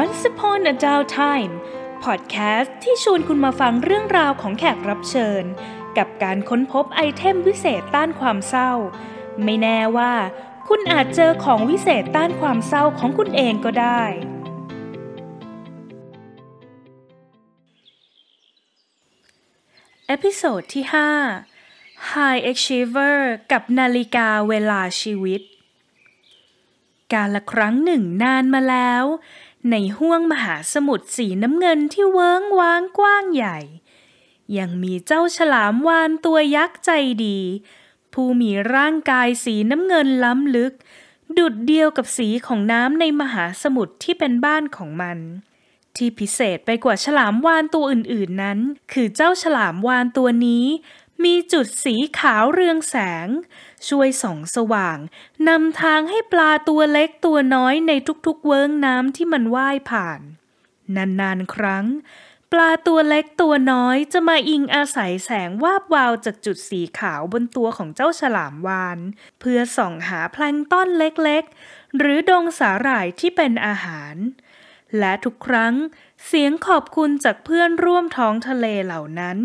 Once Upon a Down Time พอดแคสต์ที่ชวนคุณมาฟังเรื่องราวของแขกรับเชิญ กับการค้นพบ item วิเศษต้านความเศร้า ไม่แน่ว่า คุณอาจเจอของวิเศษต้านความเศร้าของคุณเองก็ได้ episode ที่ 5 High Achiever กับนาฬิกาเวลาชีวิต การละครั้งหนึ่งนานมาแล้ว ในห้วงมหาสมุทรสีน้ำเงินที่เวิ้งว้างกว้างใหญ่ ยังมีเจ้าฉลามวานตัวยักษ์ใจดี ผู้มีร่างกายสีน้ำเงินล้ำลึก ดุดเดียวกับสีของน้ำในมหาสมุทรที่เป็นบ้านของมัน ที่พิเศษไปกว่าฉลามวานตัวอื่นๆนั้น คือเจ้าฉลามวานตัวนี้ มีจุดสีขาวเรืองแสง ช่วยส่องสว่างนำทางให้ปลาตัวเล็กตัวน้อยในทุกๆเวิ้งน้ำที่มันว่ายผ่าน นานๆครั้ง ปลาตัวเล็กตัวน้อยจะมาอิงอาศัยแสงวาบวาวจากจุดสีขาวบนตัวของเจ้าฉลามวาน เพื่อส่องหาแพลงต้อนเล็กๆ หรือดงสาหร่ายที่เป็นอาหาร และทุกครั้งเสียงขอบคุณจากเพื่อนร่วมท้องทะเลเหล่านั้น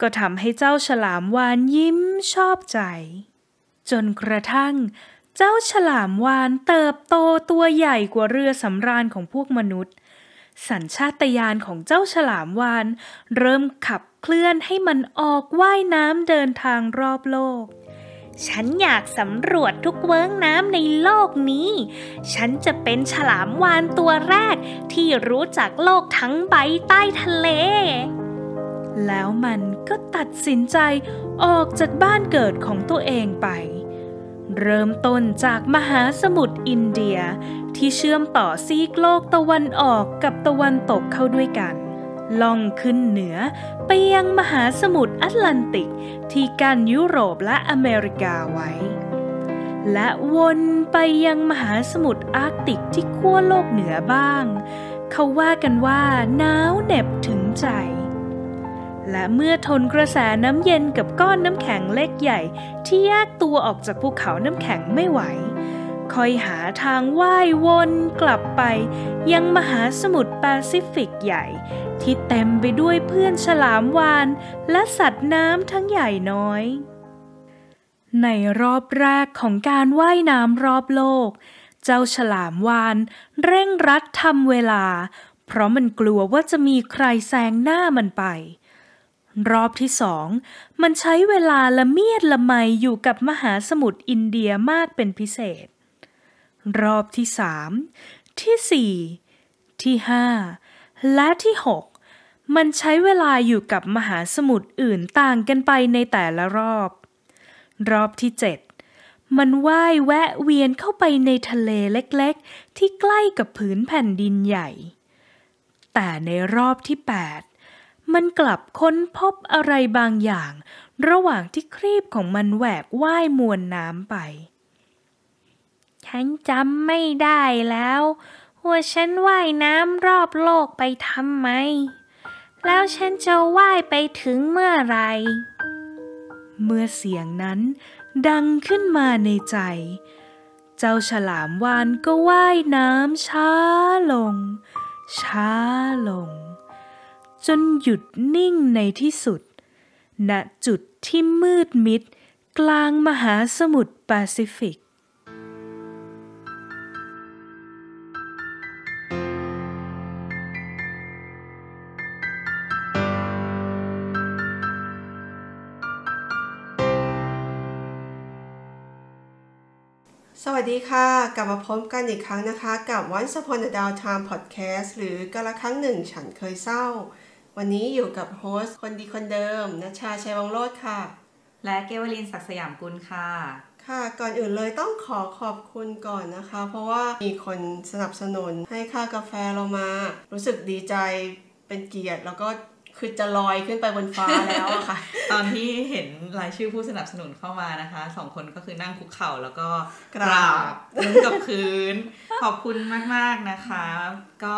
ก็ทำให้เจ้าฉลามวานยิ้มชอบใจ จนกระทั่ง เจ้าฉลามวานเติบโตตัวใหญ่กว่าเรือสำราญของพวกมนุษย์ สัญชาตญาณของเจ้าฉลามวาน เริ่มขับเคลื่อนให้มันออกว่ายน้ำเดินทางรอบโลกฉันอยากสำรวจทุกเวิ้งน้ำในโลกนี้ ฉันจะเป็นฉลามวานตัวแรกที่รู้จักโลกทั้งใบใต้ทะเล แล้วมันก็ตัดสินใจออกจากบ้านเกิดของตัวเองไป เริ่มต้นจากมหาสมุทรอินเดีย ที่เชื่อมต่อซีกโลกตะวันออกกับตะวันตกเข้าด้วยกัน ล่องขึ้นเหนือไปยังมหาสมุทรแอตแลนติก ที่กั้นยุโรปและอเมริกาไว้ และวนไปยังมหาสมุทรอาร์กติกที่ขั้วโลกเหนือบ้าง เขาว่ากันว่าหนาวเหน็บถึงใจ และเมื่อทนกระแสน้ำเย็นกับก้อนน้ำแข็งเล็กใหญ่ ที่แยกตัวออกจากภูเขาน้ำแข็งไม่ไหว คอยหาทางว่ายวนกลับไป ยังมหาสมุทรแปซิฟิกใหญ่ ที่เต็มไปด้วยเพื่อนฉลามวาน และสัตว์น้ำทั้งใหญ่น้อย ในรอบแรกของการว่ายน้ำรอบโลก เจ้าฉลามวานเร่งรัดทำเวลา เพราะมันกลัวว่าจะมีใครแซงหน้ามันไป รอบที่สองมันใช้เวลาละเมียดละไมอยู่กับมหาสมุทรอินเดียมากเป็นพิเศษ รอบที่สามที่สี่ที่ห้าและที่หกมันใช้เวลาอยู่กับมหาสมุทรอื่นต่างกันไปในแต่ละรอบ รอบที่เจ็ดมันว่ายแวะเวียนเข้าไปในทะเลเล็กๆ ที่ใกล้กับผืนแผ่นดินใหญ่ แต่ในรอบที่แปด มันกลับค้นพบอะไรบางอย่าง ระหว่างที่ครีบของมันแหวกว่ายมวลน้ำไป ฉันจำไม่ได้แล้วว่าฉันว่ายน้ำรอบโลกไปทำไม แล้วฉันจะว่ายไปถึงเมื่อไร เมื่อเสียงนั้นดังขึ้นมาในใจ เจ้าฉลามวานก็ว่ายน้ำช้าลง ช้าลง จนหยุดนิ่งในที่สุด ณจุดที่มืดมิด กลางมหาสมุทรแปซิฟิก สวัสดีค่ะ กลับมาพบกันอีกครั้งนะคะ กับ Once Upon a Down Time Podcast หรือกาละครั้งหนึ่งฉันเคยเศร้า วันนี้อยู่กับโฮสต์คนดีคนเดิมนัชชาชัยวังโรธค่ะ และเกวลินศักดิ์สยามกุลค่ะ ค่ะ ก่อนอื่นเลยต้องขอขอบคุณก่อนนะคะ เพราะว่ามีคนสนับสนุนให้ค่ากาแฟเรามา รู้สึกดีใจเป็นเกียรติแล้วก็คือจะลอยขึ้นไปบนฟ้าแล้วอะค่ะ ตอนที่เห็นรายชื่อผู้สนับสนุนเข้ามานะคะสองคนก็คือนั่งคุกเข่าแล้วก็กราบพื้นกับพื้น ขอบคุณมาก ๆ นะคะ ก็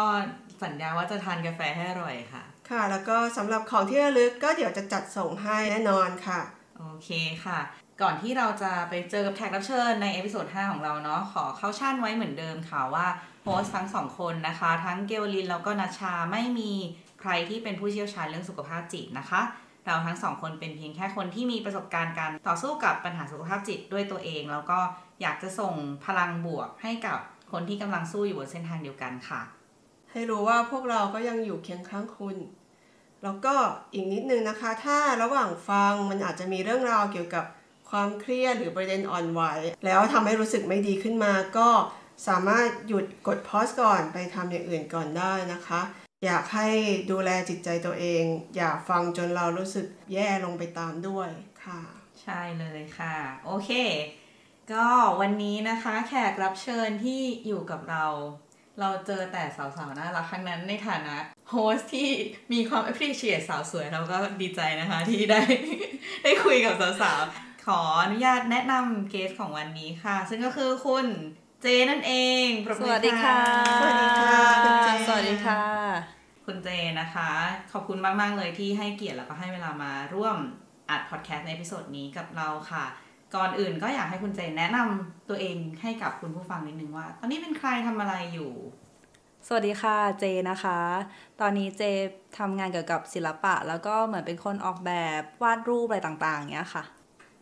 สัญญาว่าจะทานกาแฟให้อร่อยค่ะ ค่ะ แล้วก็สำหรับของที่ระลึกก็เดี๋ยวจะจัดส่งให้แน่นอนค่ะ โอเคค่ะ ก่อนที่เราจะไปเจอกับแขกรับเชิญใน episode 5ของเราเนาะขอ caution ไว้เหมือนเดิมค่ะว่า host ทั้งสองคนนะคะ ทั้งเกลลินแล้วก็นาชาไม่มีใครที่เป็นผู้เชี่ยวชาญเรื่องสุขภาพจิตนะคะ เราทั้งสองคนเป็นเพียงแค่คนที่มีประสบการณ์การต่อสู้กับปัญหาสุขภาพจิตด้วยตัวเอง แล้วก็อยากจะส่งพลังบวกให้กับคนที่กำลังสู้อยู่บนเส้นทางเดียวกันค่ะ ให้รู้ว่าพวกเราก็ยังอยู่เคียงข้างคุณ แล้วก็อีกนิดนึงนะคะ ถ้าระหว่างฟังมันอาจจะมีเรื่องราวเกี่ยวกับความเครียดหรือประเด็นอ่อนไหว แล้วทำให้รู้สึกไม่ดีขึ้นมาก็สามารถหยุดกดพอสก่อนไปทำอย่างอื่นก่อนได้นะคะ อยากให้ดูแลจิตใจตัวเอง อย่าฟังจนเรารู้สึกแย่ลงไปตามด้วยค่ะ ใช่เลยค่ะ โอเค ก็วันนี้นะคะแขกรับเชิญที่อยู่กับเรา เราเจอแต่สาวๆน่ารักครั้งนั้นในฐานะ โฮสที่มีความ appreciate สาวสวยเราก็ดีใจนะคะที่ได้ได้คุยกับสาวๆ ขออนุญาตแนะนำเกสของวันนี้ค่ะ ซึ่งก็คือคุณเจนั่นเองปรบสมือวัสดีค่ะ สวัสดีค่ะ คุณเจสวัสดีค่ะ คุณเจนะคะ ขอบคุณมาก ๆ เลยที่ให้เกียรติแล้วก็ให้เวลามาร่วมอัดพอดแคสต์ในพิโซดนี้กับเราค่ะ ก่อนอื่นก็อยากให้คุณเจแนะนำตัวเองให้กับคุณผู้ฟังนิดนึงว่า ตอนนี้เป็นใครทำอะไรอยู่ สวัสดีค่ะเจนะคะ ตอนนี้เจทำงานเกี่ยวกับศิลปะ แล้วก็เหมือนเป็นคนออกแบบวาดรูปอะไรต่างๆเงี้ยค่ะ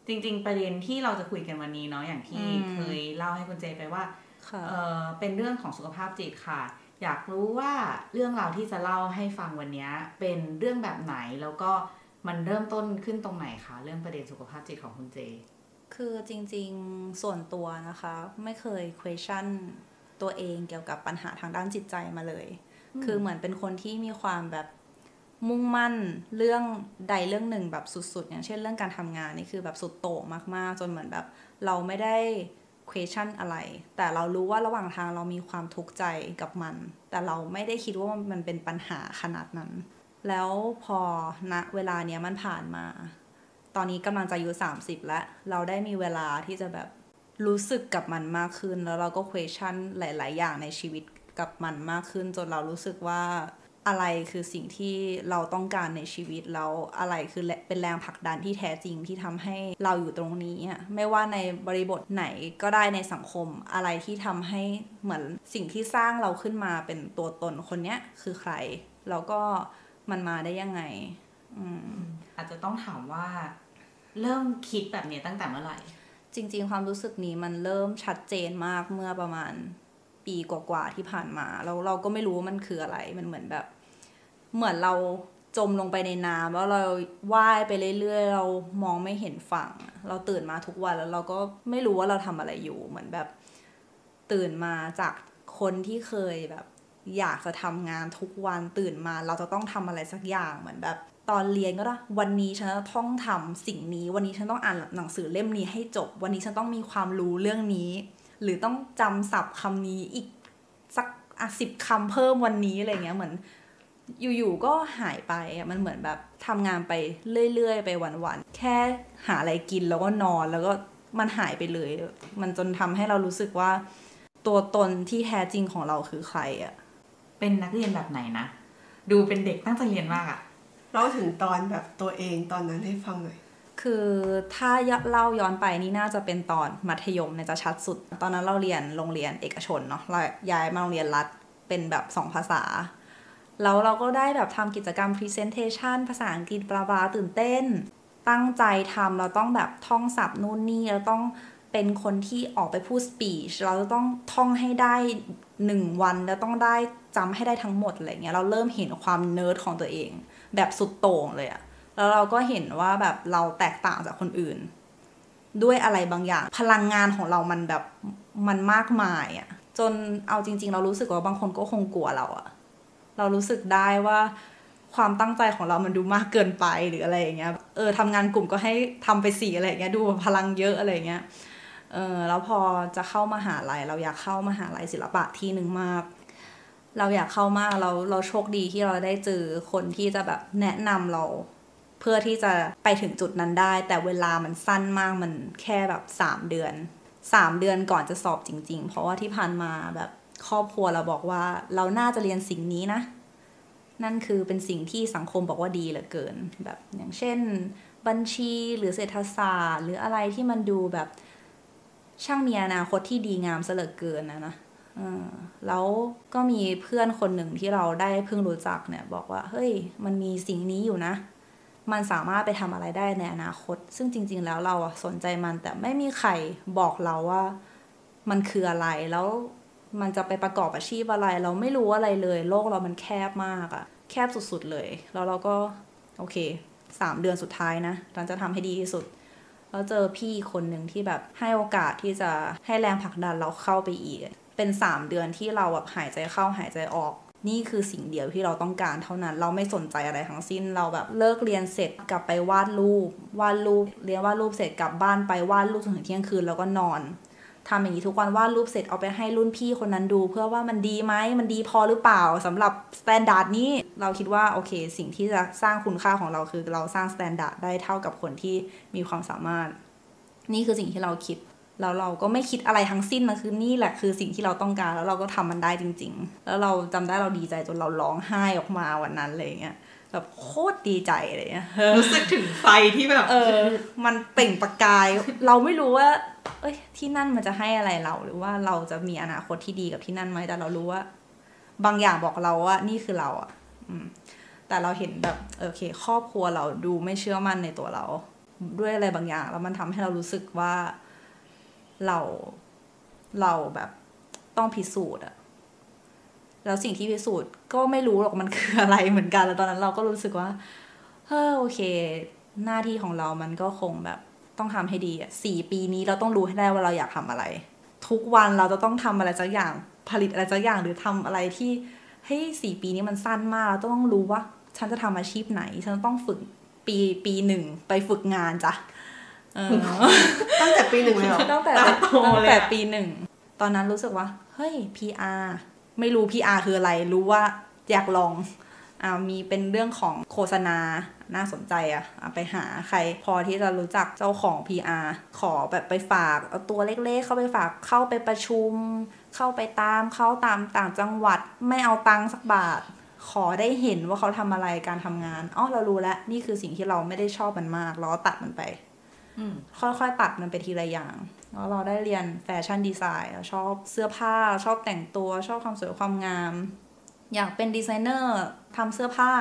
จริง ๆ ประเด็นที่เราจะคุยกันวันนี้เนาะอย่างที่อืมเคยเล่าให้คุณเจไปว่าค่ะเออเป็นเรื่องของสุขภาพจิตค่ะ อยากรู้ว่าเรื่องราวที่จะเล่าให้ฟังวันนี้เป็นเรื่องแบบไหนแล้วก็มันเริ่มต้นขึ้นตรงไหนคะเรื่องประเด็นสุขภาพจิตของคุณเจ คือจริง ๆ ส่วนตัวนะคะ ไม่เคย question ตัวเองเกี่ยวกับปัญหาทางด้านจิตใจมาเลยอืมคือเหมือนเป็นคนที่มีความแบบมุ่งมั่นเรื่องใดเรื่องหนึ่งแบบสุดๆ อย่างเช่นเรื่องการทำงานนี่คือแบบสุดโต่งมากๆ จนเหมือนแบบเราไม่ได้ question อะไร แต่เรารู้ว่าระหว่างทางเรามีความทุกข์ใจกับมัน แต่เราไม่ได้คิดว่ามันเป็นปัญหาขนาดนั้น แล้วพอณเวลาเนี้ยมันผ่านมา ตอนนี้กำลังจะอายุ30 แล้ว เราได้มีเวลาที่จะแบบ รู้สึกกับมันมากขึ้น แล้วเราก็ question หลาย ๆ อย่างในชีวิตกับมันมากขึ้น จนเรารู้สึกว่าอะไรคือสิ่งที่เราต้องการในชีวิตแล้วอะไรคือเป็นแรงผลักดันที่แท้จริงที่ทำให้เราอยู่ตรงนี้อะไม่ว่าในบริบทไหนก็ได้ในสังคมอะไรที่ทำให้เหมือนสิ่งที่สร้างเราขึ้นมาเป็นตัวตนคนเนี้ยคือใคร แล้วก็มันมาได้ยังไงอืมอาจจะต้องถามว่า เริ่มคิดแบบนี้ตั้งแต่เมื่อไหร่ จริง ๆ ความรู้สึกนี้มันเริ่มชัดเจนมากเมื่อประมาณปีกว่าๆที่ผ่านมาแล้วเราก็ไม่รู้ว่ามันคืออะไรมันเหมือนแบบ เหมือนเราจมลงไปในน้ำแล้วเราว่ายไปเรื่อยๆ เรามองไม่เห็นฝั่ง เราตื่นมาทุกวันแล้วเราก็ไม่รู้ว่าเราทำอะไรอยู่ เหมือนแบบ ตื่นมาจากคนที่เคยแบบ อยากจะทำงานทุกวันตื่นมา เราจะต้องทำอะไรสักอย่างเหมือนแบบ ตอนเรียนก็ได้วันนี้ฉันจะต้องทำสิ่งนี้ วันนี้ฉันต้องอ่านหนังสือเล่มนี้ให้จบ วันนี้ฉันต้องมีความรู้เรื่องนี้ หรือต้องจำศัพท์คำนี้อีกสักอะสิบคำเพิ่มวันนี้อะไรเงี้ยเหมือน อยู่ๆก็หายไปอะมันเหมือนแบบทำงานไปเรื่อยๆ ไปวันๆแค่หาอะไรกินแล้วก็นอนแล้วก็มันหายไปเลย มันจนทำให้เรารู้สึกว่า ตัวตนที่แท้จริงของเราคือใครอะเป็นนักเรียนแบบไหนนะดูเป็นเด็กตั้งใจเรียนมากอะ เล่าถึงตอนแบบตัวเองตอนนั้นให้ฟังหน่อย คือถ้าเล่าย้อนไปนี่น่าจะเป็นตอนมัธยมเนี่ยจะชัดสุด ตอนนั้นเราเรียนโรงเรียนเอกชนเนาะเราย้ายมาโรงเรียนรัฐเป็นแบบสองภาษาแล้วเราก็ได้แบบทำกิจกรรม Presentation ภาษาอังกฤษบลาบลาตื่นเต้น ตั้งใจทำเราต้องแบบท่องศัพท์นู่นนี่เราต้องเป็นคนที่ออกไปพูดสปีชเราจะต้องท่องให้ได้หนึ่งวันแล้วต้องได้จำให้ได้ทั้งหมดอะไรเงี้ยเราเริ่มเห็นความเนิร์ดของตัวเอง แบบสุดโต่งเลยอะแล้วเราก็เห็นว่าแบบเราแตกต่างจากคนอื่น ด้วยอะไรบางอย่าง พลังงานของเรามันแบบมันมากมายอะจนเอาจริง ๆ เรารู้สึกว่าบางคนก็คงกลัวเราอะเรารู้สึกได้ว่าความตั้งใจของเรามันดูมากเกินไปหรืออะไรอย่างเงี้ย เออทำงานกลุ่มก็ให้ทำไปสี่อะไรอย่างเงี้ยดูพลังเยอะอะไรอย่างเงี้ย เออแล้วพอจะเข้ามาหาลัยเราอยากเข้ามาหาลัยศิลปะที่หนึ่งมาก เราอยากเข้ามากเราเราโชคดีที่เราได้เจอคนที่จะแบบแนะนำเรา เพื่อที่จะไปถึงจุดนั้นได้ แต่เวลามันสั้นมากมันแค่แบบสามเดือนสามเดือนก่อนจะสอบจริง ๆ เพราะว่าที่ผ่านมาแบบครอบครัวเราบอกว่าเราน่าจะเรียนสิ่งนี้นะ นั่นคือเป็นสิ่งที่สังคมบอกว่าดีเหลือเกิน แบบอย่างเช่น บัญชีหรือเศรษฐศาสตร์ หรืออะไรที่มันดูแบบช่างมีอนาคตที่ดีงามเสลือเกินนะนะ แล้วก็มีเพื่อนคนหนึ่งที่เราได้เพิ่งรู้จักเนี่ย บอกว่า เฮ้ย มันมีสิ่งนี้อยู่นะ มันสามารถไปทำอะไรได้ในอนาคต ซึ่งจริง ๆ แล้วเราอะสนใจมัน แต่ไม่มีใครบอกเราว่า มันคืออะไรแล้วมันจะไปประกอบอาชีพอะไร เราไม่รู้อะไรเลย โลกเรามันแคบมากอะแคบสุดๆเลย แล้วเราก็ โอเคสามเดือนสุดท้ายนะเราจะทำให้ดีที่สุดแล้วเจอพี่คนหนึ่งที่แบบให้โอกาสที่จะให้แรงผลักดันเราเข้าไปอีก เป็นสามเดือนที่เราแบบหายใจเข้าหายใจออก นี่คือสิ่งเดียวที่เราต้องการเท่านั้น เราไม่สนใจอะไรทั้งสิ้นเราแบบเลิกเรียนเสร็จกลับไปวาดรูป วาดรูปเรียนวาดรูปเสร็จกลับบ้านไปวาดรูปจนถึงเที่ยงคืนแล้วก็นอนทำอย่างนี้ทุกวันวาดรูปเสร็จเอาไปให้รุ่นพี่คนนั้นดู เพื่อว่ามันดีไหมมันดีพอหรือเปล่าสำหรับ standard นี้เราคิดว่าโอเค สิ่งที่จะสร้างคุณค่าของเราคือเราสร้าง standard ได้เท่ากับคนที่มีความสามารถ นี่คือสิ่งที่เราคิด แล้วเราก็ไม่คิดอะไรทั้งสิ้นนะคือนี่แหละคือสิ่งที่เราต้องการแล้วเราก็ทำมันได้จริง ๆ แล้วเราจำได้เราดีใจจนเราร้องไห้ออกมาวันนั้นเลยเงี้ยแบบโคตรดีใจเลยเงี้ยรู้สึกถึงไฟที่แบบ เออ มันเปล่งประกาย เราไม่รู้ว่า เอ้ย ที่นั่นมันจะให้อะไรเรา หรือว่าเราจะมีอนาคตที่ดีกับที่นั่นไหมแต่เรารู้ว่า บางอย่างบอกเราว่านี่คือเราอะอืมแต่เราเห็นแบบโอเค ครอบครัวเราดูไม่เชื่อมั่นในตัวเรา ด้วยอะไรบางอย่าง แล้วมันทำให้เรารู้สึกว่า เราเราแบบต้องพิสูจน์อะแล้วสิ่งที่พิสูจน์ก็ไม่รู้หรอกมันคืออะไรเหมือนกันแล้วตอนนั้นเราก็รู้สึกว่าเฮ้อโอเค หน้าที่ของเรามันก็คงแบบต้องทำให้ดีอะสี่ปีนี้เราต้องรู้ให้ได้ว่าเราอยากทำอะไร ทุกวันเราจะต้องทำอะไรสักอย่างผลิตอะไรสักอย่างหรือทำอะไรที่เฮ้ยสี่ปีนี้มันสั้นมากเราต้องรู้ว่า ฉันจะทำอาชีพไหน ฉันต้องฝึกปีปีหนึ่งไปฝึกงานจ้ะ ตั้งแต่ปีหนึ่งเลยเหรอตั้งแต่ตัดโตตั้งเลยแต่อะปีหนึ่ง ตอนนั้นรู้สึกว่า เฮ้ย PR ไม่รู้ PR คืออะไร รู้ว่าอยากลองอ่ามีเป็นเรื่องของโฆษณา น่าสนใจอะอะไปหาใครพอที่จะรู้จักเจ้าของ PR ขอแบบไปฝาก เอาตัวเล็กๆ เข้าไปฝาก เข้าไปประชุม เข้าไปตาม เข้าตามต่างจังหวัด ไม่เอาตังค์สักบาท ขอได้เห็นว่าเขาทำอะไร การทำงาน อ๋อ เรารู้แล้ว นี่คือสิ่งที่เราไม่ได้ชอบมันมาก เราก็ตัดมันไปอืม ค่อยๆ ตัดมันไปทีละอย่าง แล้วเราได้เรียนแฟชั่นดีไซน์เราชอบเสื้อผ้าชอบแต่งตัวชอบความสวยความงาม อยากเป็นดีไซเนอร์ทำเสื้อผ้า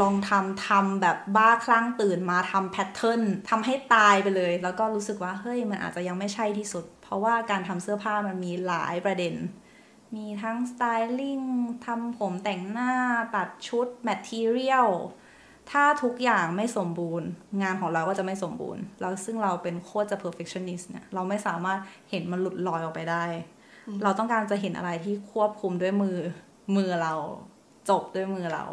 ลองทำทำแบบบ้าคลั่งตื่นมาทำ pattern ทำให้ตายไปเลย แล้วก็รู้สึกว่าเฮ้ยมันอาจจะยังไม่ใช่ที่สุด เพราะว่าการทำเสื้อผ้ามันมีหลายประเด็นมีทั้ง styling ทำผมแต่งหน้า ตัดชุด material ถ้าทุกอย่างไม่สมบูรณ์ งานของเราก็จะไม่สมบูรณ์ แล้วซึ่งเราเป็นโคตรจะ perfectionist เนี่ยเราไม่สามารถเห็นมันหลุดลอยออกไปได้ เราต้องการจะเห็นอะไรที่ควบคุมด้วยมือมือเราจบด้วยมือเรา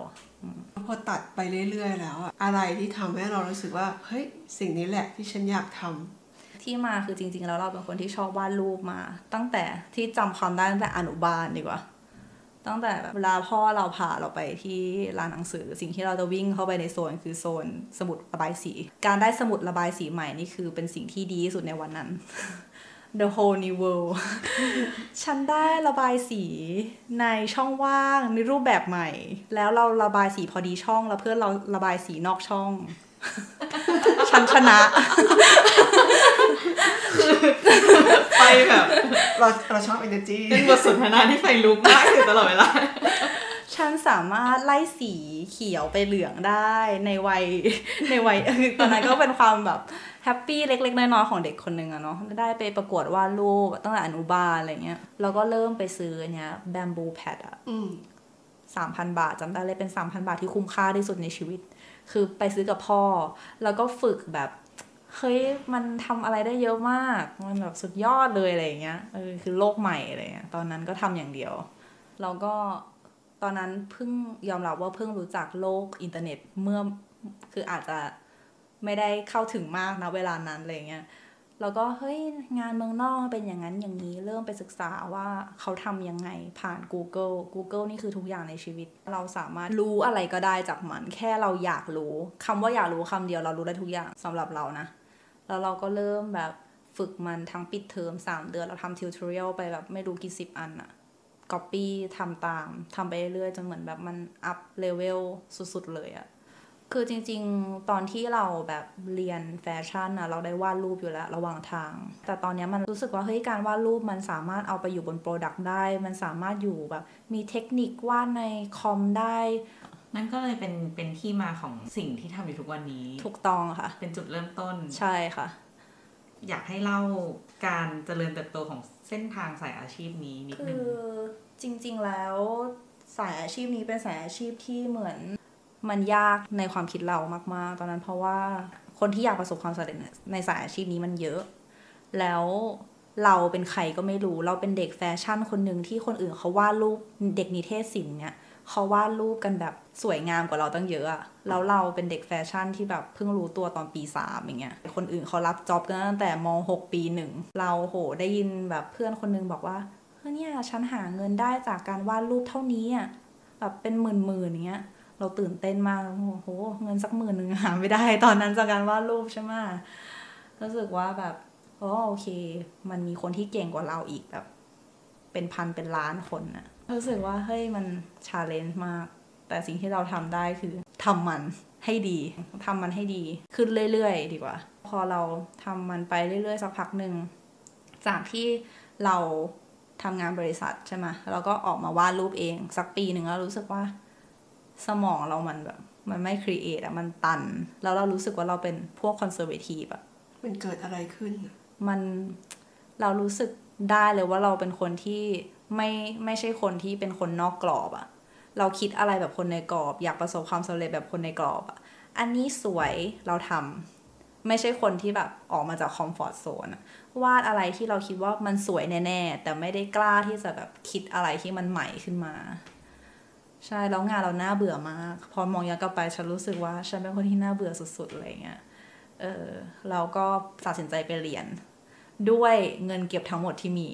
พอตัดไปเรื่อยๆ แล้วอะอะไรที่ทำให้เรารู้สึกว่าเฮ้ยสิ่งนี้แหละที่ฉันอยากทำที่มาคือจริงๆ แล้วเราเป็นคนที่ชอบวาดรูปมา ตั้งแต่ที่จำความได้ตั้งแต่อนุบาลดีกว่า ตั้งแต่แบบเวลาพ่อเราพาเราไปที่ร้านหนังสือ สิ่งที่เราจะวิ่งเข้าไปในโซนคือโซนสมุดระบายสี การได้สมุดระบายสีใหม่นี่คือเป็นสิ่งที่ดีที่สุดในวันนั้น The whole new world ฉันได้ระบายสีในช่องว่างในรูปแบบใหม่ แล้วเราระบายสีพอดีช่องแล้วเพื่อนเราระบายสีนอกช่อง ฉันชนะ ไฟแบบเราเราชอบ energy เป็นบทสนทนาที่ไฟลุกมากอยู่ตลอดเวลาฉันสามารถไล่สีเขียวไปเหลืองได้ในวัยในวัยตอนนั้นก็เป็นความแบบแฮปปี้เล็กๆ น้อยๆของเด็กคนหนึ่งอะเนาะได้ไปประกวดวาดรูปตั้งแต่อนุบาลอะไรเงี้ยแล้วก็เริ่มไปซื้ออันเนี้ยแบมบูแพดอะอืมสามพันบาทจำได้เลยเป็นสามพันบาทที่คุ้มค่าที่สุดในชีวิต คือไปซื้อกับพ่อ แล้วก็ฝึกแบบ เฮ้ยมันทำอะไรได้เยอะมาก มันแบบสุดยอดเลยอะไรอย่างเงี้ยเออคือโลกใหม่อะไรเงี้ยตอนนั้นก็ทำอย่างเดียวแล้วก็ตอนนั้นเพิ่งยอมรับว่าเพิ่งรู้จักโลกอินเทอร์เน็ตเมื่อคืออาจจะไม่ได้เข้าถึงมากนะเวลานั้นอะไรเงี้ยแล้วก็เฮ้ยงานเมืองนอกเป็นอย่างนั้นอย่างนี้เริ่มไปศึกษาว่าเขาทำยังไงผ่าน Google Google นี่คือทุกอย่างในชีวิต เราสามารถรู้อะไรก็ได้จากมัน แค่เราอยากรู้คำว่าอยากรู้คำเดียวเรารู้ได้ทุกอย่างสำหรับเรานะ แล้วเราก็เริ่มแบบฝึกมันทั้งปิดเทอม3เดือน เราทำ tutorial ไปแบบไม่รู้กี่สิบอันอะก๊อปปี้ทำตามทำไปเรื่อยๆจนเหมือนแบบมัน up level สุดๆเลยอะคือจริงๆ ตอนที่เราแบบเรียนแฟชั่นนะเราได้วาดรูปอยู่แล้วระหว่างทาง แต่ตอนเนี้ยมันรู้สึกว่าเฮ้ยการวาดรูปมันสามารถเอาไปอยู่บน product ได้ มันสามารถอยู่แบบมีเทคนิควาดในคอมได้ นั่นก็เลยเป็นเป็นที่มาของสิ่งที่ทำอยู่ทุกวันนี้ ถูกต้องค่ะ เป็นจุดเริ่มต้น ใช่ค่ะ อยากให้เล่าการเจริญเติบโตของเส้นทางสายอาชีพนี้นิดคืนึงอจริง ๆแล้วสายอาชีพนี้เป็นสายอาชีพที่เหมือนมันยากในความคิดเรามาก ๆ ตอนนั้นเพราะว่าคนที่อยากประสบความสำเร็จในสายอาชีพนี้มันเยอะ แล้วเราเป็นใครก็ไม่รู้ เราเป็นเด็กแฟชั่นคนหนึ่งที่คนอื่นเขาวาดรูปเด็กนิเทศศิลป์เนี่ย เขาวาดรูปกันแบบสวยงามกว่าเราตั้งเยอะอะแล้วเราเป็นเด็กแฟชั่นที่แบบเพิ่งรู้ตัวตอนปีสามอย่างเงี้ย คนอื่นเขารับ job กันตั้งแต่ม.หกปีหนึ่ง เราโหได้ยินแบบเพื่อนคนนึงบอกว่าเฮ้ยเนี่ยฉันหาเงินได้จากการวาดรูปเท่านี้อะแบบเป็นหมื่นหมื่นอย่างเงี้ย เราตื่นเต้นมากโอ้โห เงินสักหมื่นหนึ่งหาไม่ได้ตอนนั้นจากการวาดรูปใช่ไหมรู้สึกว่าแบบอ๋อโอเค มันมีคนที่เก่งกว่าเราอีกแบบ เป็นพันเป็นล้านคนน่ะ รู้สึกว่าเฮ้ยมันชาเลนจ์มาก แต่สิ่งที่เราทำได้คือทำมันให้ดีทำมันให้ดี ขึ้นเรื่อยๆ ดีกว่า พอเราทำมันไปเรื่อยๆ สักพักหนึ่ง จากที่เราทำงานบริษัทใช่ไหมแล้วก็ออกมาวาดรูปเอง สักปีหนึ่งแล้วรู้สึกว่าสมองเรามันแบบ มันไม่ครีเอทอะมันตัน แล้วเรารู้สึกว่าเราเป็นพวกคอนเซอร์เวทีฟอะมันเกิดอะไรขึ้น มันเรารู้สึกได้เลยว่าเราเป็นคนที่ ไม่ไม่ใช่คนที่เป็นคนนอกกรอบอะเราคิดอะไรแบบคนในกรอบ อยากประสบความสำเร็จแบบคนในกรอบอะอันนี้สวยเราทำไม่ใช่คนที่แบบออกมาจากคอมฟอร์ทโซนวาดอะไรที่เราคิดว่ามันสวยแน่ ๆ แต่ไม่ได้กล้าที่จะแบบคิดอะไรที่มันใหม่ขึ้นมา ใช่แล้วงานเราน่าเบื่อมาก พอมองย้อนกลับไปฉันรู้สึกว่า ฉันเป็นคนที่น่าเบื่อสุดๆอะไรเงี้ยเออเราก็ตัดสินใจไปเรียน ด้วยเงินเก็บทั้งหมดที่มี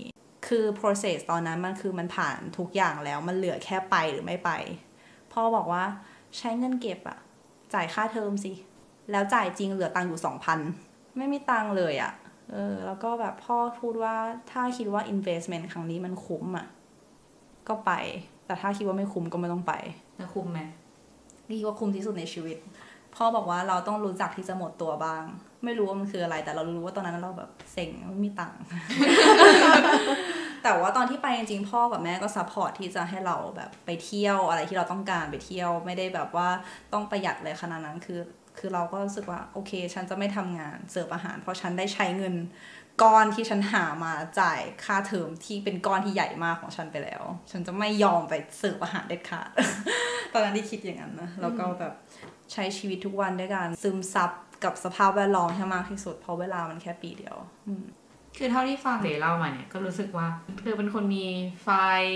คือ process ตอนนั้นมันคือมันผ่านทุกอย่างแล้วมันเหลือแค่ไปหรือไม่ไป พ่อบอกว่าใช้เงินเก็บอะจ่ายค่าเทอมสิ แล้วจ่ายจริงเหลือตังค์อยู่สองพันไม่มีตังค์เลยอะเออแล้วก็แบบพ่อพูดว่าถ้าคิดว่า investment ครั้งนี้มันคุ้มอะก็ไป แต่ถ้าคิดว่าไม่คุ้มก็ไม่ต้องไปแล้วคุ้มไหมนี่ว่าคุ้มที่สุดในชีวิต พ่อบอกว่าเราต้องรู้จักที่จะหมดตัวบ้าง ไม่รู้ว่ามันคืออะไร แต่เรารู้ว่าตอนนั้นเราแบบเซ็งไม่มีตังค์ แต่ว่าตอนที่ไปจริงๆพ่อกับแม่ก็ support ที่จะให้เราแบบไปเที่ยวอะไรที่เราต้องการไปเที่ยวไม่ได้แบบว่าต้องประหยัดเลยขนาดนั้นคือ คือเราก็รู้สึกว่าโอเค ฉันจะไม่ทำงานเสิร์ฟอาหาร เพราะฉันได้ใช้เงินก้อนที่ฉันหามาจ่ายค่าเทอมที่เป็นก้อนที่ใหญ่มากของฉันไปแล้ว ฉันจะไม่ยอมไปเสิร์ฟอาหารเด็ดขาด ตอนนั้นที่คิดอย่างนั้นนะแล้วก็แบบใช้ชีวิตทุกวันด้วยการซึมซับกับสภาพแวดล้อมให้มากที่สุดเพราะเวลามันแค่ปีเดียว คือเท่าที่ฟังเดเล่ามาเนี่ยก็รู้สึกว่า เธอเป็นคนมีไฟ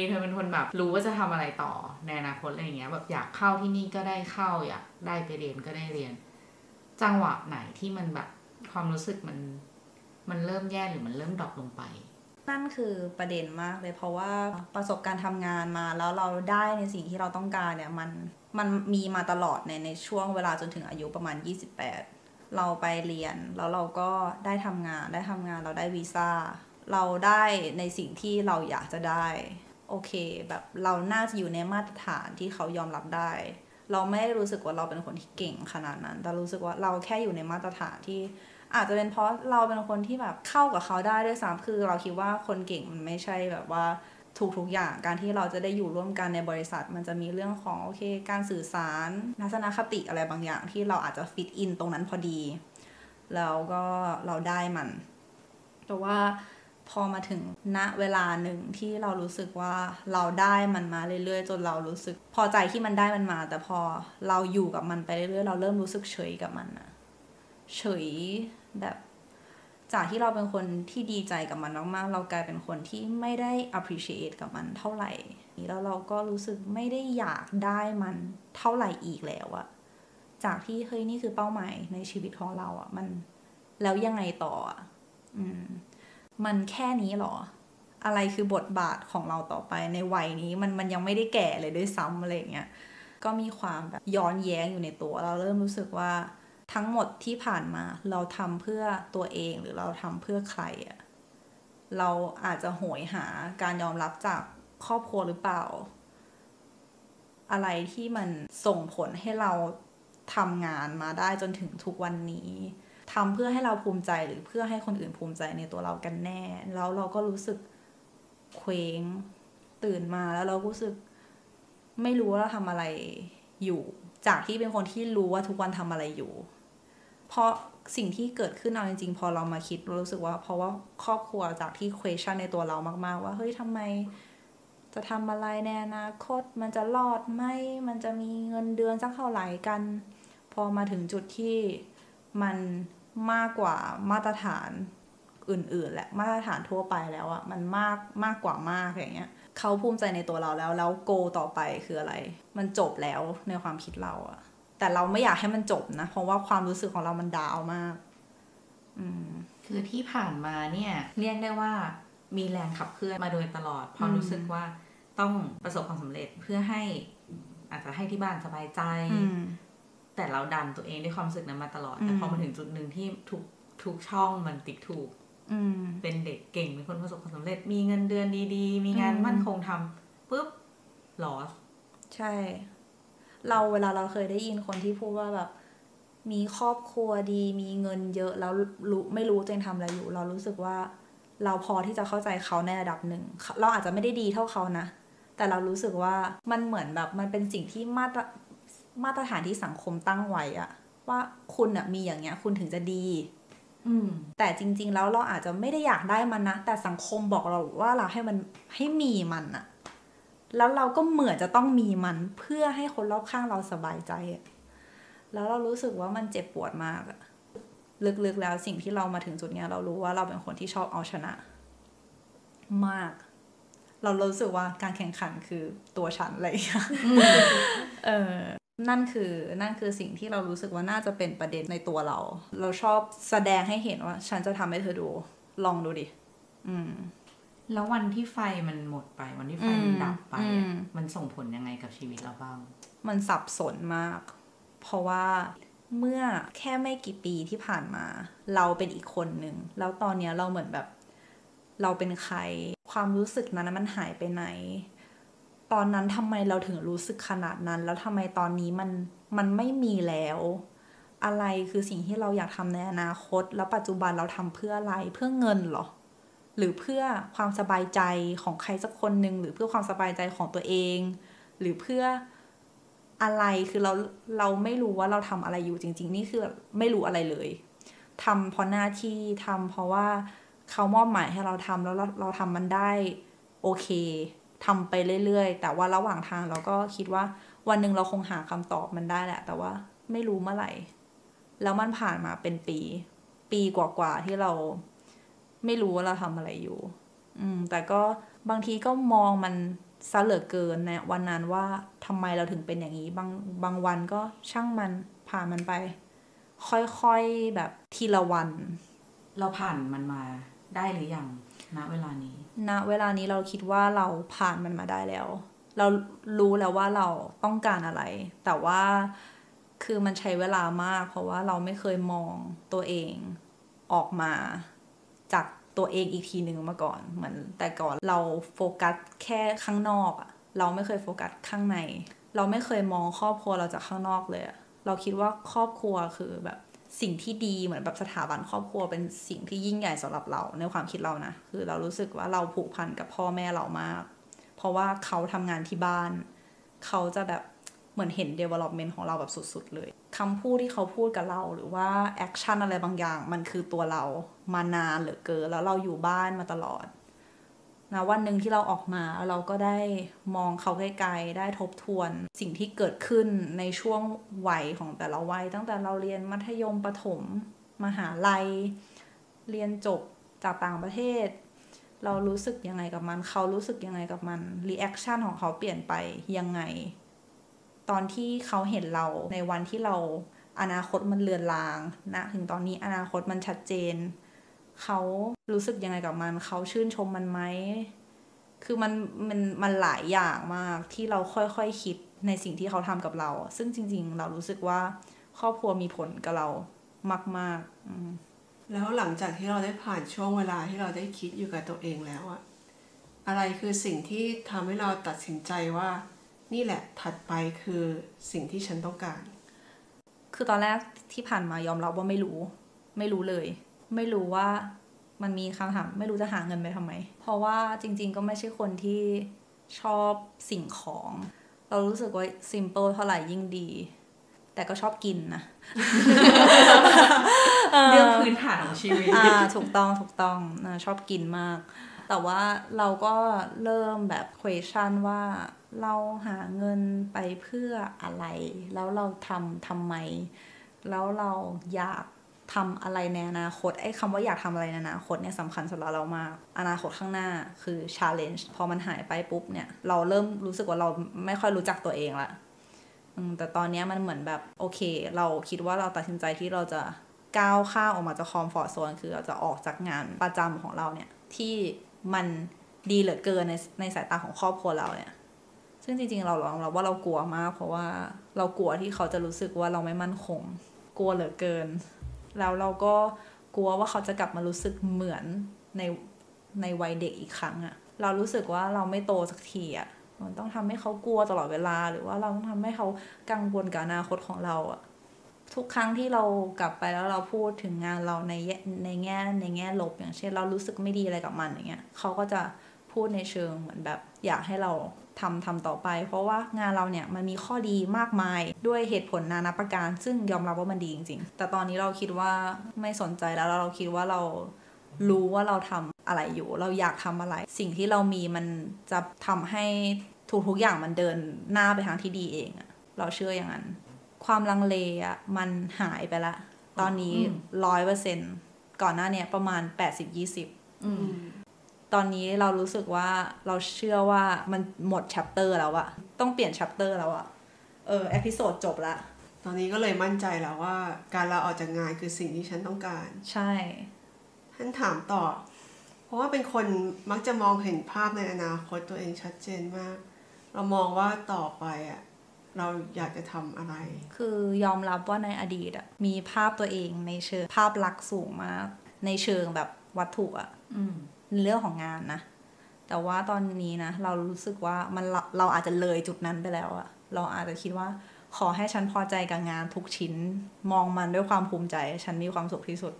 เธอเป็นคนแบบรู้ว่าจะทำอะไรต่อในอนาคตอะไรอย่างเงี้ยแบบอยากเข้าที่นี่ก็ได้เข้าอยากได้ไปเรียนก็ได้เรียน จังหวะไหนที่มันแบบความรู้สึกมัน มันเริ่มแย่หรือมันเริ่มดรอปลงไปนั่นคือประเด็นมากเลยเพราะว่าประสบการณ์ทำงานมาแล้วเราได้ในสิ่งที่เราต้องการเนี่ยมันมันมีมาตลอดในในช่วงเวลาจนถึงอายุประมาณ 28 เราไปเรียนแล้วเราก็ได้ทำงานได้ทำงานเราได้วีซ่าเราได้ในสิ่งที่เราอยากจะได้ โอเค แบบเราน่าจะอยู่ในมาตรฐานที่เขายอมรับได้ เราไม่ได้รู้สึกว่าเราเป็นคนที่เก่งขนาดนั้น แต่รู้สึกว่าเราแค่อยู่ในมาตรฐานที่ อาจจะเป็นเพราะเราเป็นคนที่แบบเข้ากับเขาได้ด้วยซ้ำคือ เราคิดว่าคนเก่งมันไม่ใช่แบบว่า ถูกทุกอย่าง การที่เราจะได้อยู่ร่วมกันในบริษัท มันจะมีเรื่องของโอเค การสื่อสารทัศนคติอะไรบางอย่าง ที่เราอาจจะฟิตอินตรงนั้นพอดี แล้วก็เราได้มัน แต่ว่าพอมาถึงณเวลาหนึ่งที่เรารู้สึกว่าเราได้มันมาเรื่อยๆ จนเรารู้สึก พอใจที่มันได้มันมา แต่พอเราอยู่กับมันไปเรื่อยๆ เราเริ่มรู้สึกเฉยกับมันอะเฉยแบบ จากที่เราเป็นคนที่ดีใจกับมันมากๆ เรากลายเป็นคนที่ไม่ได้ appreciate กับมันเท่าไหร่ แล้วเราก็รู้สึกไม่ได้อยากได้มันเท่าไหร่อีกแล้วอะจากที่เฮ้ยนี่คือเป้าหมายในชีวิตของเราอะมันแล้วยังไงต่ออะอืม มันแค่นี้หรอ อะไรคือบทบาทของเราต่อไปในวัยนี้มันมันยังไม่ได้แก่เลยด้วยซ้ำอะไรเงี้ย ก็มีความแบบย้อนแย้งอยู่ในตัว เราเริ่มรู้สึกว่า ทั้งหมดที่ผ่านมา เราทำเพื่อตัวเองหรือเราทำเพื่อใครอะเราอาจจะโหยหาการยอมรับจากครอบครัวหรือเปล่า อะไรที่มันส่งผลให้เราทำงานมาได้จนถึงทุกวันนี้ทำเพื่อให้เราภูมิใจหรือเพื่อให้คนอื่นภูมิใจในตัวเรากันแน่ แล้วเราก็รู้สึกเคว้งตื่นมาแล้วเรารู้สึก ไม่รู้ว่าเราทำอะไรอยู่ จากที่เป็นคนที่รู้ว่าทุกวันทำอะไรอยู่ เพราะสิ่งที่เกิดขึ้นเอาจริงๆ พอเรามาคิดเรารู้สึกว่า เพราะว่าครอบครัวจากที่ question ในตัวเรามาก ๆ ว่าเฮ้ยทำไม จะทำอะไรในอนาคต มันจะรอดไหมมันจะมีเงินเดือนสักเท่าไหร่กัน พอมาถึงจุดที่มันมากกว่ามาตรฐานอื่นๆ และมาตรฐานทั่วไปแล้วอะมันมากมากกว่ามากอย่างเงี้ยเขาภูมิใจในตัวเราแล้วแล้วโกต่อไปคืออะไร มันจบแล้วในความคิดเราอะ แต่เราไม่อยากให้มันจบนะ เพราะว่าความรู้สึกของเรามันดาวมาก อืม คือที่ผ่านมาเนี่ย เรียกได้ว่ามีแรงขับเคลื่อนมาโดยตลอดเพราะอืมรู้สึกว่าต้องประสบความสำเร็จเพื่อให้อาจจะให้ที่บ้านสบายใจอืมแต่เราดันตัวเองด้วยความรู้สึกนั้นมาตลอดอืมแต่พอมาถึงจุดหนึ่งที่ทุกทุกช่องมันติ๊กถูกอืมเป็นเด็กเก่งเป็นคนประสบความสำเร็จ มีเงินเดือนดี ๆ มีงานอืมมั่นคงทำปุ๊บลอส ใช่ เราเวลาเราเคยได้ยินคนที่พูดว่าแบบ มีครอบครัวดี มีเงินเยอะแล้วรู้ไม่รู้ตัวเองทำอะไรอยู่ เรารู้สึกว่า เราพอที่จะเข้าใจเขาในระดับหนึ่ง เราอาจจะไม่ได้ดีเท่าเขานะ แต่เรารู้สึกว่ามันเหมือนแบบมันเป็นสิ่งที่มาตรมาตรฐานที่สังคมตั้งไว้อะว่าคุณอะมีอย่างเงี้ย คุณถึงจะดีอืมแต่จริง ๆ แล้วเราอาจจะไม่ได้อยากได้มันนะ แต่สังคมบอกเราว่าเราให้มันให้มีมันอะ แล้วเราก็เหมือนจะต้องมีมันเพื่อให้คนรอบข้างเราสบายใจอะแล้วเรารู้สึกว่ามันเจ็บปวดมากอะลึกๆแล้วสิ่งที่เรามาถึงจุดเนี้ย เรารู้ว่าเราเป็นคนที่ชอบเอาชนะ มาก เรารู้สึกว่าการแข่งขันคือตัวฉันอะไรอย่างเงี้ยเออนั่นคือนั่นคือสิ่งที่เรารู้สึกว่าน่าจะเป็นประเด็นในตัวเรา เราชอบแสดงให้เห็นว่า ฉันจะทำให้เธอดู ลองดูดิ อืม แล้ววันที่ไฟมันหมดไปวันที่ไฟอืมมันดับไปอือะมมันส่งผลยังไงกับชีวิตเราบ้าง มันสับสนมาก เพราะว่าเมื่อแค่ไม่กี่ปีที่ผ่านมา เราเป็นอีกคนหนึ่ง แล้วตอนเนี้ยเราเหมือนแบบ เราเป็นใคร ความรู้สึกนั้นมันหายไปไหน ตอนนั้นทำไมเราถึงรู้สึกขนาดนั้น แล้วทำไมตอนนี้มันมันไม่มีแล้ว อะไรคือสิ่งที่เราอยากทำในอนาคต แล้วปัจจุบันเราทำเพื่ออะไรเพื่อเงินเหรอ หรือเพื่อความสบายใจของใครสักคนหนึ่งหรือเพื่อความสบายใจของตัวเอง หรือเพื่ออะไรคือเราเราไม่รู้ว่าเราทำอะไรอยู่จริง ๆ นี่คือไม่รู้อะไรเลยทำเพราะหน้าที่ทำเพราะว่าเขามอบหมายให้เราทำแล้วเราเราทำมันได้โอเคทำไปเรื่อยๆ แต่ว่าระหว่างทางเราก็คิดว่าวันหนึ่งเราคงหาคำตอบมันได้แหละ แต่ว่าไม่รู้เมื่อไหร่ แล้วมันผ่านมาเป็นปี ปีกว่าๆที่เรา ไม่รู้ว่าเราทำอะไรอยู่ อืม แต่ก็บางทีก็มองมันซะเหลือเกินในวันนั้นว่าทำไมเราถึงเป็นอย่างนี้ บางบางวันก็ช่างมันผ่านมันไป ค่อยๆแบบทีละวัน เราผ่านมันมาได้หรือยังณเวลานี้ณเวลานี้เราคิดว่าเราผ่านมันมาได้แล้ว เรารู้แล้วว่าเราต้องการอะไร แต่ว่าคือมันใช้เวลามาก เพราะว่าเราไม่เคยมองตัวเองออกมา จากตัวเองอีกทีหนึ่งมาก่อน เหมือนแต่ก่อนเราโฟกัสแค่ข้างนอกอะเราไม่เคยโฟกัสข้างใน เราไม่เคยมองครอบครัวเราจากข้างนอกเลยเราคิดว่าครอบครัวคือแบบสิ่งที่ดีเหมือนแบบสถาบันครอบครัวเป็นสิ่งที่ยิ่งใหญ่สำหรับเราในความคิดเรานะ คือเรารู้สึกว่าเราผูกพันกับพ่อแม่เรามาก เพราะว่าเขาทำงานที่บ้าน เขาจะแบบ เหมือนเห็น development ของเราแบบสุด ๆ เลยคำพูดที่เขาพูดกับเราหรือว่า action อะไรบางอย่าง มันคือตัวเรามานานเหลือเกินแล้วเราอยู่บ้านมาตลอดนะวันหนึ่งที่เราออกมาเราก็ได้มองเขาไกลๆได้ทบทวน สิ่งที่เกิดขึ้นในช่วงวัยของแต่ละวัย ตั้งแต่เราเรียนมัธยมประถมมหาลัย เรียนจบจากต่างประเทศ เรารู้สึกยังไงกับมัน เขารู้สึกยังไงกับมัน reaction ของเขาเปลี่ยนไปยังไง ตอนที่เขาเห็นเราในวันที่เราอนาคตมันเลือนลางนะถึงตอนนี้อนาคตมันชัดเจน เขารู้สึกยังไงกับมันเขาชื่นชมมันไหมคือมันมันมันหลายอย่างมากที่เราค่อยๆคคิดในสิ่งที่เขาทำกับเรา ซึ่งจริง ๆ เรารู้สึกว่าครอบครัวมีผลกับเรามากๆแล้วหลังจากที่เราได้ผ่านช่วงเวลาที่เราได้คิดอยู่กับตัวเองแล้วอะอะไรคือสิ่งที่ทำให้เราตัดสินใจว่า นี่แหละถัดไปคือสิ่งที่ฉันต้องการ คือตอนแรกที่ผ่านมายอมรับว่าไม่รู้ ไม่รู้เลย ไม่รู้ว่ามันมีคำถามไม่รู้จะหาเงินไปทำไม เพราะว่าจริง ๆ ก็ไม่ใช่คนที่ชอบสิ่งของ เรารู้สึกว่า simple เท่าไหร่ยิ่งดี แต่ก็ชอบกินนะ เรื่องพื้นฐานของชีวิตอ่าถูกต้องถูกต้องนะชอบกินมาก แต่ว่าเราก็เริ่มแบบ question ว่า เราหาเงินไปเพื่ออะไร แล้วเราทำทำไม แล้วเราอยากทำอะไรในอนาคตไอ้คำว่าอยากทำอะไรในอนาคตเนี่ยสำคัญสำหรับเรามากอนาคตข้างหน้าคือ challenge พอมันหายไปปุ๊บเนี่ย เราเริ่มรู้สึกว่าเราไม่ค่อยรู้จักตัวเองละแต่ตอนนี้มันเหมือนแบบโอเค เราคิดว่าเราตัดสินใจที่เราจะก้าวข้ามออกมาจากคอมฟอร์ทโซนคือเราจะออกจากงานประจำของเราเนี่ย ที่มันดีเหลือเกินในในสายตาของครอบครัวเราเนี่ย ซึ่งจริงๆเราลองรับว่าเรากลัวมาก เพราะว่าเรากลัวที่เขาจะรู้สึกว่าเราไม่มั่นคง กลัวเหลือเกิน แล้วเราก็กลัวว่าเขาจะกลับมารู้สึกเหมือนในในวัยเด็กอีกครั้งอะเรารู้สึกว่าเราไม่โตสักทีอะมันต้องทำให้เขากลัวตลอดเวลา หรือว่าเราต้องทำให้เขากังวลกับอนาคตของเราอะทุกครั้งที่เรากลับไปแล้วเราพูดถึงงานเราในแง่ในแง่ในแง่ลบอย่างเช่น เรารู้สึกไม่ดีอะไรกับมันอย่างเงี้ยเขาก็จะพูดในเชิงเหมือนแบบอยากให้เรา ทำทำต่อไป เพราะว่างานเราเนี่ยมันมีข้อดีมากมายด้วยเหตุผลนานาประการ ซึ่งยอมรับว่ามันดีจริง ๆ แต่ตอนนี้เราคิดว่าไม่สนใจแล้วแล้วเราคิดว่าเรารู้ว่าเราทำอะไรอยู่ เราอยากทำอะไร สิ่งที่เรามีมันจะทำให้ทุกๆอย่างมันเดินหน้าไปทางที่ดีเองอะเราเชื่ออย่างนั้น ความลังเลอะมันหายไปละ ตอนนี้ร้อยเปอร์เซ็นก่อนหน้าเนี่ยประมาณ80 20อืม ตอนนี้เรารู้สึกว่าเราเชื่อว่ามันหมด chapter แล้วอะต้องเปลี่ยน chapter แล้วอะเออ episode จบละตอนนี้ก็เลยมั่นใจแล้วว่า การลาออกจากงานคือสิ่งที่ฉันต้องการ ใช่ฉันถามต่อ เพราะว่าเป็นคนมักจะมองเห็นภาพในอนาคตตัวเองชัดเจนมาก เรามองว่าต่อไปอะเราอยากจะทำอะไร คือยอมรับว่าในอดีตอะมีภาพตัวเองในเชิงภาพลักษณ์สูงมาก ในเชิงแบบวัตถุอะอืมใน เรื่องของงานนะ แต่ว่าตอนนี้นะ เรารู้สึกว่ามันเราเราอาจจะเลยจุดนั้นไปแล้วอะเราอาจจะคิดว่าขอให้ฉันพอใจกับงานทุกชิ้น มองมันด้วยความภูมิใจ ฉันมีความสุขที่สุด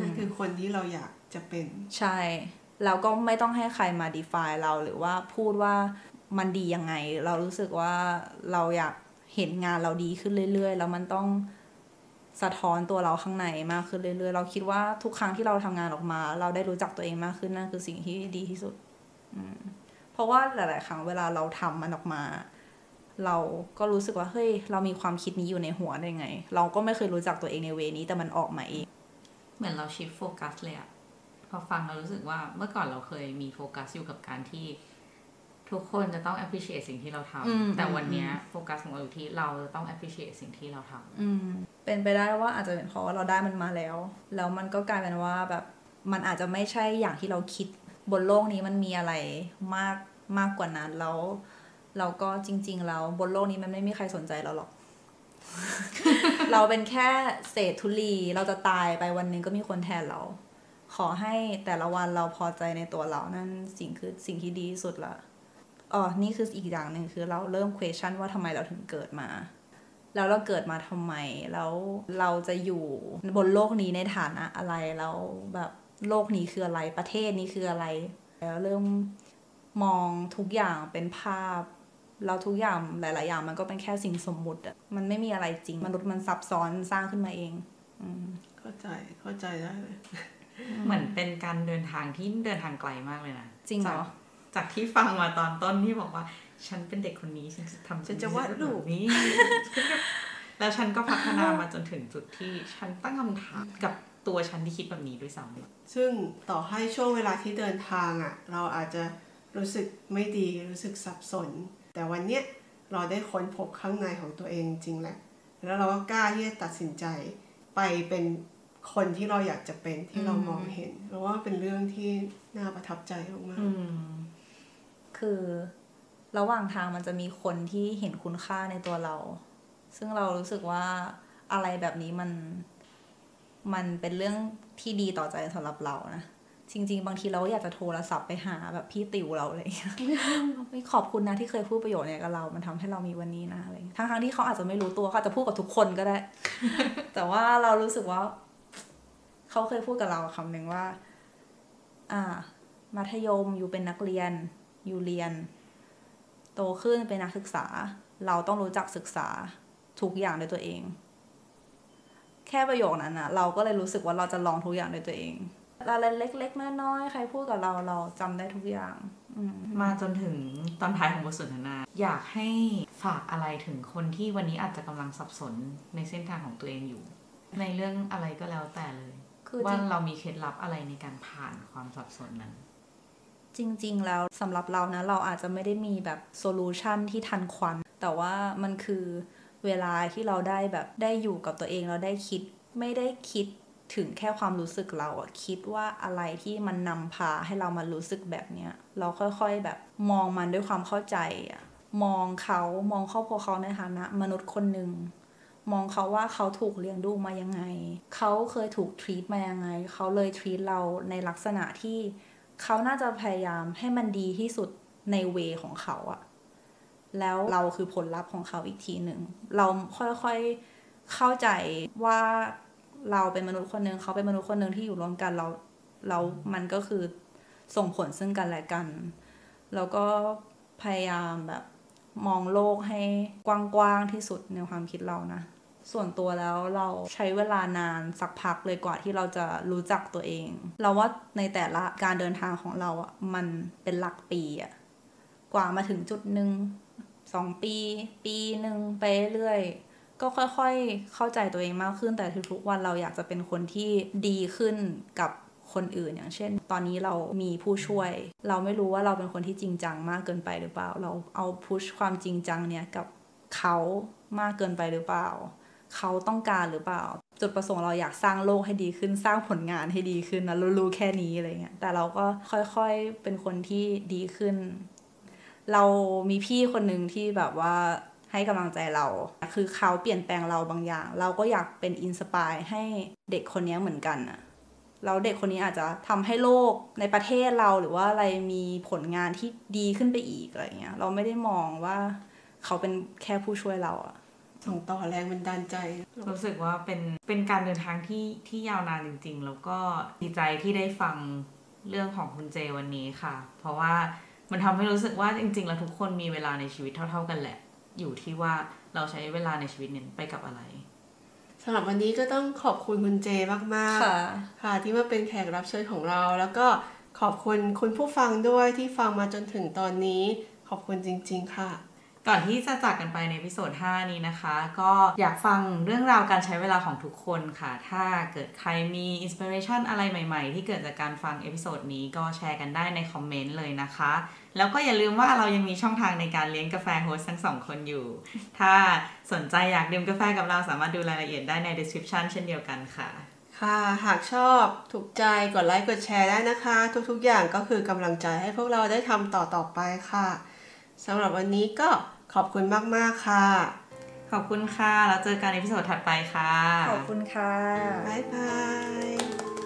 นั่นคือคนที่เราอยากจะเป็น ใช่แล้วก็ไม่ต้องให้ใครมา define เราหรือว่าพูดว่ามันดียังไง เรารู้สึกว่าเราอยากเห็นงานเราดีขึ้นเรื่อยๆ แล้วมันต้อง สะท้อนตัวเราข้างในมากขึ้นเรื่อยๆ เราคิดว่าทุกครั้งที่เราทำงานออกมา เราได้รู้จักตัวเองมากขึ้นนั่นคือสิ่งที่ดีที่สุด อืมเพราะว่าหลายๆ ครั้งเวลาเราทำมันออกมา เราก็รู้สึกว่าเฮ้ยเรามีความคิดนี้อยู่ในหัวได้ไง เราก็ไม่เคยรู้จักตัวเองในเวนี้แต่มันออกมาเอง เหมือนเราชิฟโฟกัสเลยอะพอฟังเรารู้สึกว่าเมื่อก่อนเราเคยมีโฟกัสอยู่กับการที่ ทุกคนจะต้อง appreciate สิ่งที่เราทอืมำแต่วันเนี้ยโฟกัสของเราอยู่ที่เราจะต้อง appreciate สิ่งที่เราทำอืมเป็นไปได้ว่าอาจจะเป็นเพราะว่าเราได้มันมาแล้ว แล้วมันก็กลายเป็นว่าแบบมันอาจจะไม่ใช่อย่างที่เราคิดบนโลกนี้มันมีอะไรมากมากกว่านั้นแล้วเราก็จริง ๆ แล้วบนโลกนี้มันไม่มีใครสนใจเราหรอก เราเป็นแค่เศษธุลีเราจะตายไปวันหนึ่งก็มีคนแทนเรา ขอให้แต่ละวันเราพอใจในตัวเรานั่นสิ่งคือสิ่งที่ดีที่สุดละ อ๋อนี่คืออีกอย่างหนึ่งคือเราเริ่ม question ว่าทำไมเราถึงเกิดมา แล้วเราเกิดมาทำไม แล้วเราจะอยู่บนโลกนี้ในฐานะอะไร แล้วแบบโลกนี้คืออะไรประเทศนี้คืออะไร แล้วเริ่มมองทุกอย่างเป็นภาพแล้วทุกอย่างหลาย ๆ อย่างมันก็เป็นแค่สิ่งสมมุติอะมันไม่มีอะไรจริง มนุษย์มันซับซ้อนสร้างขึ้นมาเองอืมเข้าใจเข้าใจได้เลย เหมือนเป็นการเดินทางที่เดินทางไกลมากเลยนะจริงเหรอ จากจากที่ฟังมาตอนต้นที่บอกว่า ฉันเป็นเด็กคนนี้ฉันจะทำฉันจะวาดรูปแบบนี้ แล้วฉันก็พัฒนามาจนถึงจุดที่ฉันตั้งคำถามกับตัวฉันที่คิดแบบนี้ด้วยซ้ำซึ่งต่อให้ช่วงเวลาที่เดินทางอะ เราอาจจะรู้สึกไม่ดีรู้สึกสับสน แต่วันเนี้ยเราได้ค้นพบข้างในของตัวเองจริงแหละ แล้วเราก็กล้าที่จะตัดสินใจไปเป็นคนที่เราอยากจะเป็นที่เรามองเห็นเพราะว่าเป็นเรื่องที่น่าประทับใจมากอืม คือ ระหว่างทางมันจะมีคนที่เห็นคุณค่าในตัวเรา ซึ่งเรารู้สึกว่าอะไรแบบนี้มัน มันเป็นเรื่องที่ดีต่อใจสำหรับเรานะจริง ๆ บางทีเราก็อยากจะโทรศัพท์ไปหาแบบพี่ติวเราอะไรอย่างเงี้ยไม่ขอบคุณนะที่เคยพูดประโยชน์เนี่ยกับเรา มันทำให้เรามีวันนี้นะอะไรอย่างเงี้ยทั้งๆที่เขาอาจจะไม่รู้ตัวเขาอาจจะพูดกับทุกคนก็ได้ แต่ว่าเรารู้สึกว่า เขาเคยพูดกับเราคำหนึ่งว่า อ่า มัธยมอยู่เป็นนักเรียน อยู่เรียน โตขึ้นเป็นนักศึกษา เราต้องรู้จักศึกษาทุกอย่างด้วยตัวเอง แค่ประโยคนั้นอะเราก็เลยรู้สึกว่าเราจะลองทุกอย่างด้วยตัวเองอะไรเล็กๆน้อยๆใครพูดกับเราเราจำได้ทุกอย่างอืมมาจนถึงตอนท้ายของบทสนทนา อยากให้ฝากอะไรถึงคนที่วันนี้อาจจะกำลังสับสนในเส้นทางของตัวเองอยู่ ในเรื่องอะไรก็แล้วแต่เลยคือ during เรามีเคล็ดลับอะไรในการผ่านความสับสนนั้น จริง ๆ แล้วสำหรับเรานะ เราอาจจะไม่ได้มีแบบ solution ที่ทันควัน แต่ว่ามันคือเวลาที่เราได้แบบได้อยู่กับตัวเองเราได้คิดไม่ได้คิดถึงแค่ความรู้สึกเราอะคิดว่าอะไรที่มันนำพาให้เรามารู้สึกแบบเนี้ยเราค่อยๆแบบมองมันด้วยความเข้าใจอะมองเขามองครอบครัวเขาในฐานะ มนุษย์คนหนึ่งมองเขาว่าเขาถูกเลี้ยงดูมายังไง เขาเคยถูกทรีตมายังไง เขาเลยทรีตเราในลักษณะที่ เขาน่าจะพยายามให้มันดีที่สุดในเวของเขาอะแล้วเราคือผลลัพธ์ของเขาอีกทีหนึ่ง เราค่อยๆเข้าใจว่าเราเป็นมนุษย์คนหนึ่งเขาเป็นมนุษย์คนหนึ่งที่อยู่ร่วมกันเราเรามันก็คือส่งผลซึ่งกันและกัน แล้วก็พยายามแบบมองโลกให้กว้างๆที่สุดในความคิดเรานะ ส่วนตัวแล้วเราใช้เวลานานสักพักเลยกว่าที่เราจะรู้จักตัวเอง เราว่าในแต่ละการเดินทางของเราอะมันเป็นหลักปีอะกว่ามาถึงจุดหนึ่งสองปี ปีหนึ่งไปเรื่อยก็ค่อยๆ เข้าใจตัวเองมากขึ้นแต่ทุกๆวันเราอยากจะเป็นคนที่ดีขึ้นกับคนอื่นอย่างเช่น ตอนนี้เรามีผู้ช่วย เราไม่รู้ว่าเราเป็นคนที่จริงจังมากเกินไปหรือเปล่า เราเอาพุชความจริงจังเนี่ยกับเขามากเกินไปหรือเปล่า เขาต้องการหรือเปล่า จุดประสงค์เราอยากสร้างโลกให้ดีขึ้นสร้างผลงานให้ดีขึ้นนะเรารู้แค่นี้อะไรเงี้ยแต่เราก็ค่อยๆเป็นคนที่ดีขึ้น เรามีพี่คนหนึ่งที่แบบว่าให้กำลังใจเรา คือเขาเปลี่ยนแปลงเราบางอย่าง เราก็อยากเป็นอินสปายให้เด็กคนนี้เหมือนกันอะแล้วเด็กคนนี้อาจจะทำให้โลกในประเทศเราหรือว่าอะไรมีผลงานที่ดีขึ้นไปอีกอะไรเงี้ย เราไม่ได้มองว่าเขาเป็นแค่ผู้ช่วยเราอะ ส่งต่อแรงบันดาลใจ รู้สึกว่าเป็นเป็นการเดินทางที่ที่ยาวนานจริง ๆ แล้วก็ดีใจที่ได้ฟังเรื่องของคุณเจวันนี้ค่ะ เพราะว่ามันทำให้รู้สึกว่าจริง ๆ แล้วทุกคนมีเวลาในชีวิตเท่า ๆกันแหละ อยู่ที่ว่าเราใช้เวลาในชีวิตเนี่ยไปกับอะไรสำหรับวันนี้ก็ต้องขอบคุณคุณเจมากๆค่ะค่ะ ที่มาเป็นแขกรับเชิญของเรา แล้วก็ขอบคุณคุณผู้ฟังด้วยที่ฟังมาจนถึงตอนนี้ ขอบคุณจริง ๆ ค่ะ ก่อนที่จะจากกันไปใน episode 5นี้นะคะ ก็อยากฟังเรื่องราวการใช้เวลาของทุกคนค่ะ ถ้าเกิดใครมี inspiration อะไรใหม่ๆ ที่เกิดจากการฟัง episode นี้ก็แชร์กันได้ในคอมเมนต์เลยนะคะ แล้วก็อย่าลืมว่าเรายังมีช่องทางในการเลี้ยงกาแฟ host ทั้งสองคนอยู่ ถ้าสนใจอยากดื่มกาแฟกับเราสามารถดูรายละเอียดได้ใน description เช่นเดียวกันค่ะค่ะ หากชอบ ถูกใจ กดไลค์ กดแชร์ได้นะคะ ทุกๆ อย่างก็คือกำลังใจให้พวกเราได้ทำต่อๆไปค่ะ สำหรับวันนี้ก็ ขอบคุณมาก ๆ ค่ะ ขอบคุณค่ะ แล้วเจอกันใน episode ถัดไปค่ะ ขอบคุณค่ะ บ๊ายบาย